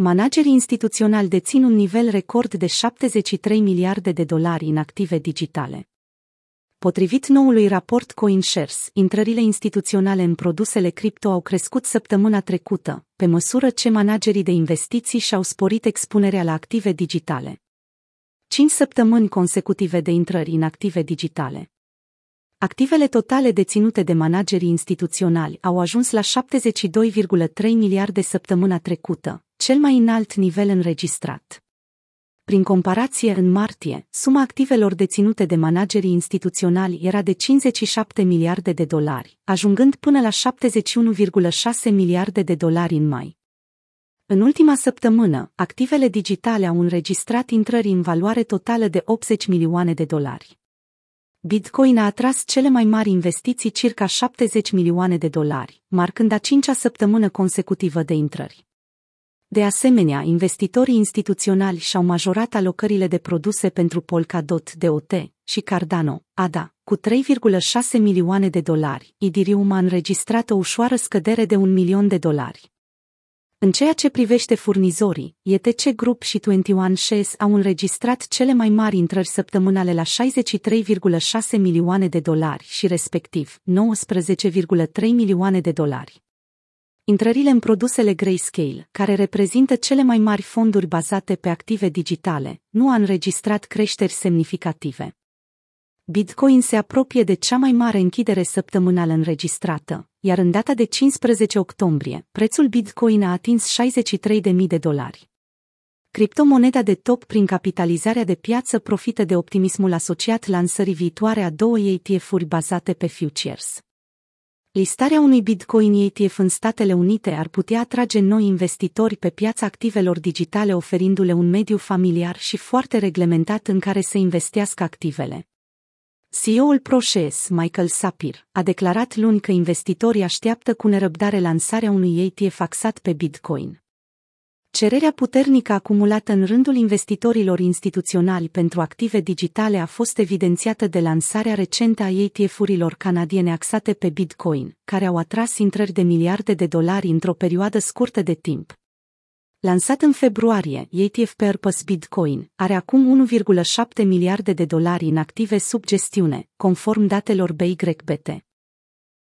Managerii instituționali dețin un nivel record de 73 miliarde de dolari în active digitale. Potrivit noului raport CoinShares, intrările instituționale în produsele cripto au crescut săptămâna trecută, pe măsură ce managerii de investiții și-au sporit expunerea la active digitale. 5 săptămâni consecutive de intrări în active digitale. Activele totale deținute de managerii instituționali au ajuns la 72,3 miliarde săptămâna trecută, cel mai înalt nivel înregistrat. Prin comparație, în martie, suma activelor deținute de managerii instituționali era de 57 miliarde de dolari, ajungând până la 71,6 miliarde de dolari în mai. În ultima săptămână, activele digitale au înregistrat intrări în valoare totală de 80 milioane de dolari. Bitcoin a atras cele mai mari investiții circa 70 milioane de dolari, marcând a cincea săptămână consecutivă de intrări. De asemenea, investitorii instituționali și-au majorat alocările de produse pentru Polkadot DOT și Cardano, ADA, cu 3,6 milioane de dolari. Idirium a înregistrat o ușoară scădere de un milion de dolari. În ceea ce privește furnizorii, ETC Group și 21 Shares au înregistrat cele mai mari intrări săptămânale la 63,6 milioane de dolari și respectiv 19,3 milioane de dolari. Intrările în produsele Grayscale, care reprezintă cele mai mari fonduri bazate pe active digitale, nu a înregistrat creșteri semnificative. Bitcoin se apropie de cea mai mare închidere săptămânală înregistrată, iar în data de 15 octombrie, prețul Bitcoin a atins 63.000 de dolari. Criptomoneda de top prin capitalizarea de piață profită de optimismul asociat lansării viitoare a două ETF-uri bazate pe futures. Listarea unui Bitcoin ETF în Statele Unite ar putea atrage noi investitori pe piața activelor digitale oferindu-le un mediu familiar și foarte reglementat în care să investească activele. CEO-ul ProShares, Michael Sapir, a declarat luni că investitorii așteaptă cu nerăbdare lansarea unui ETF axat pe Bitcoin. Cererea puternică acumulată în rândul investitorilor instituționali pentru active digitale a fost evidențiată de lansarea recentă a ETF-urilor canadiene axate pe Bitcoin, care au atras intrări de miliarde de dolari într-o perioadă scurtă de timp. Lansat în februarie, ETF Purpose Bitcoin are acum 1,7 miliarde de dolari în active sub gestiune, conform datelor BYBT.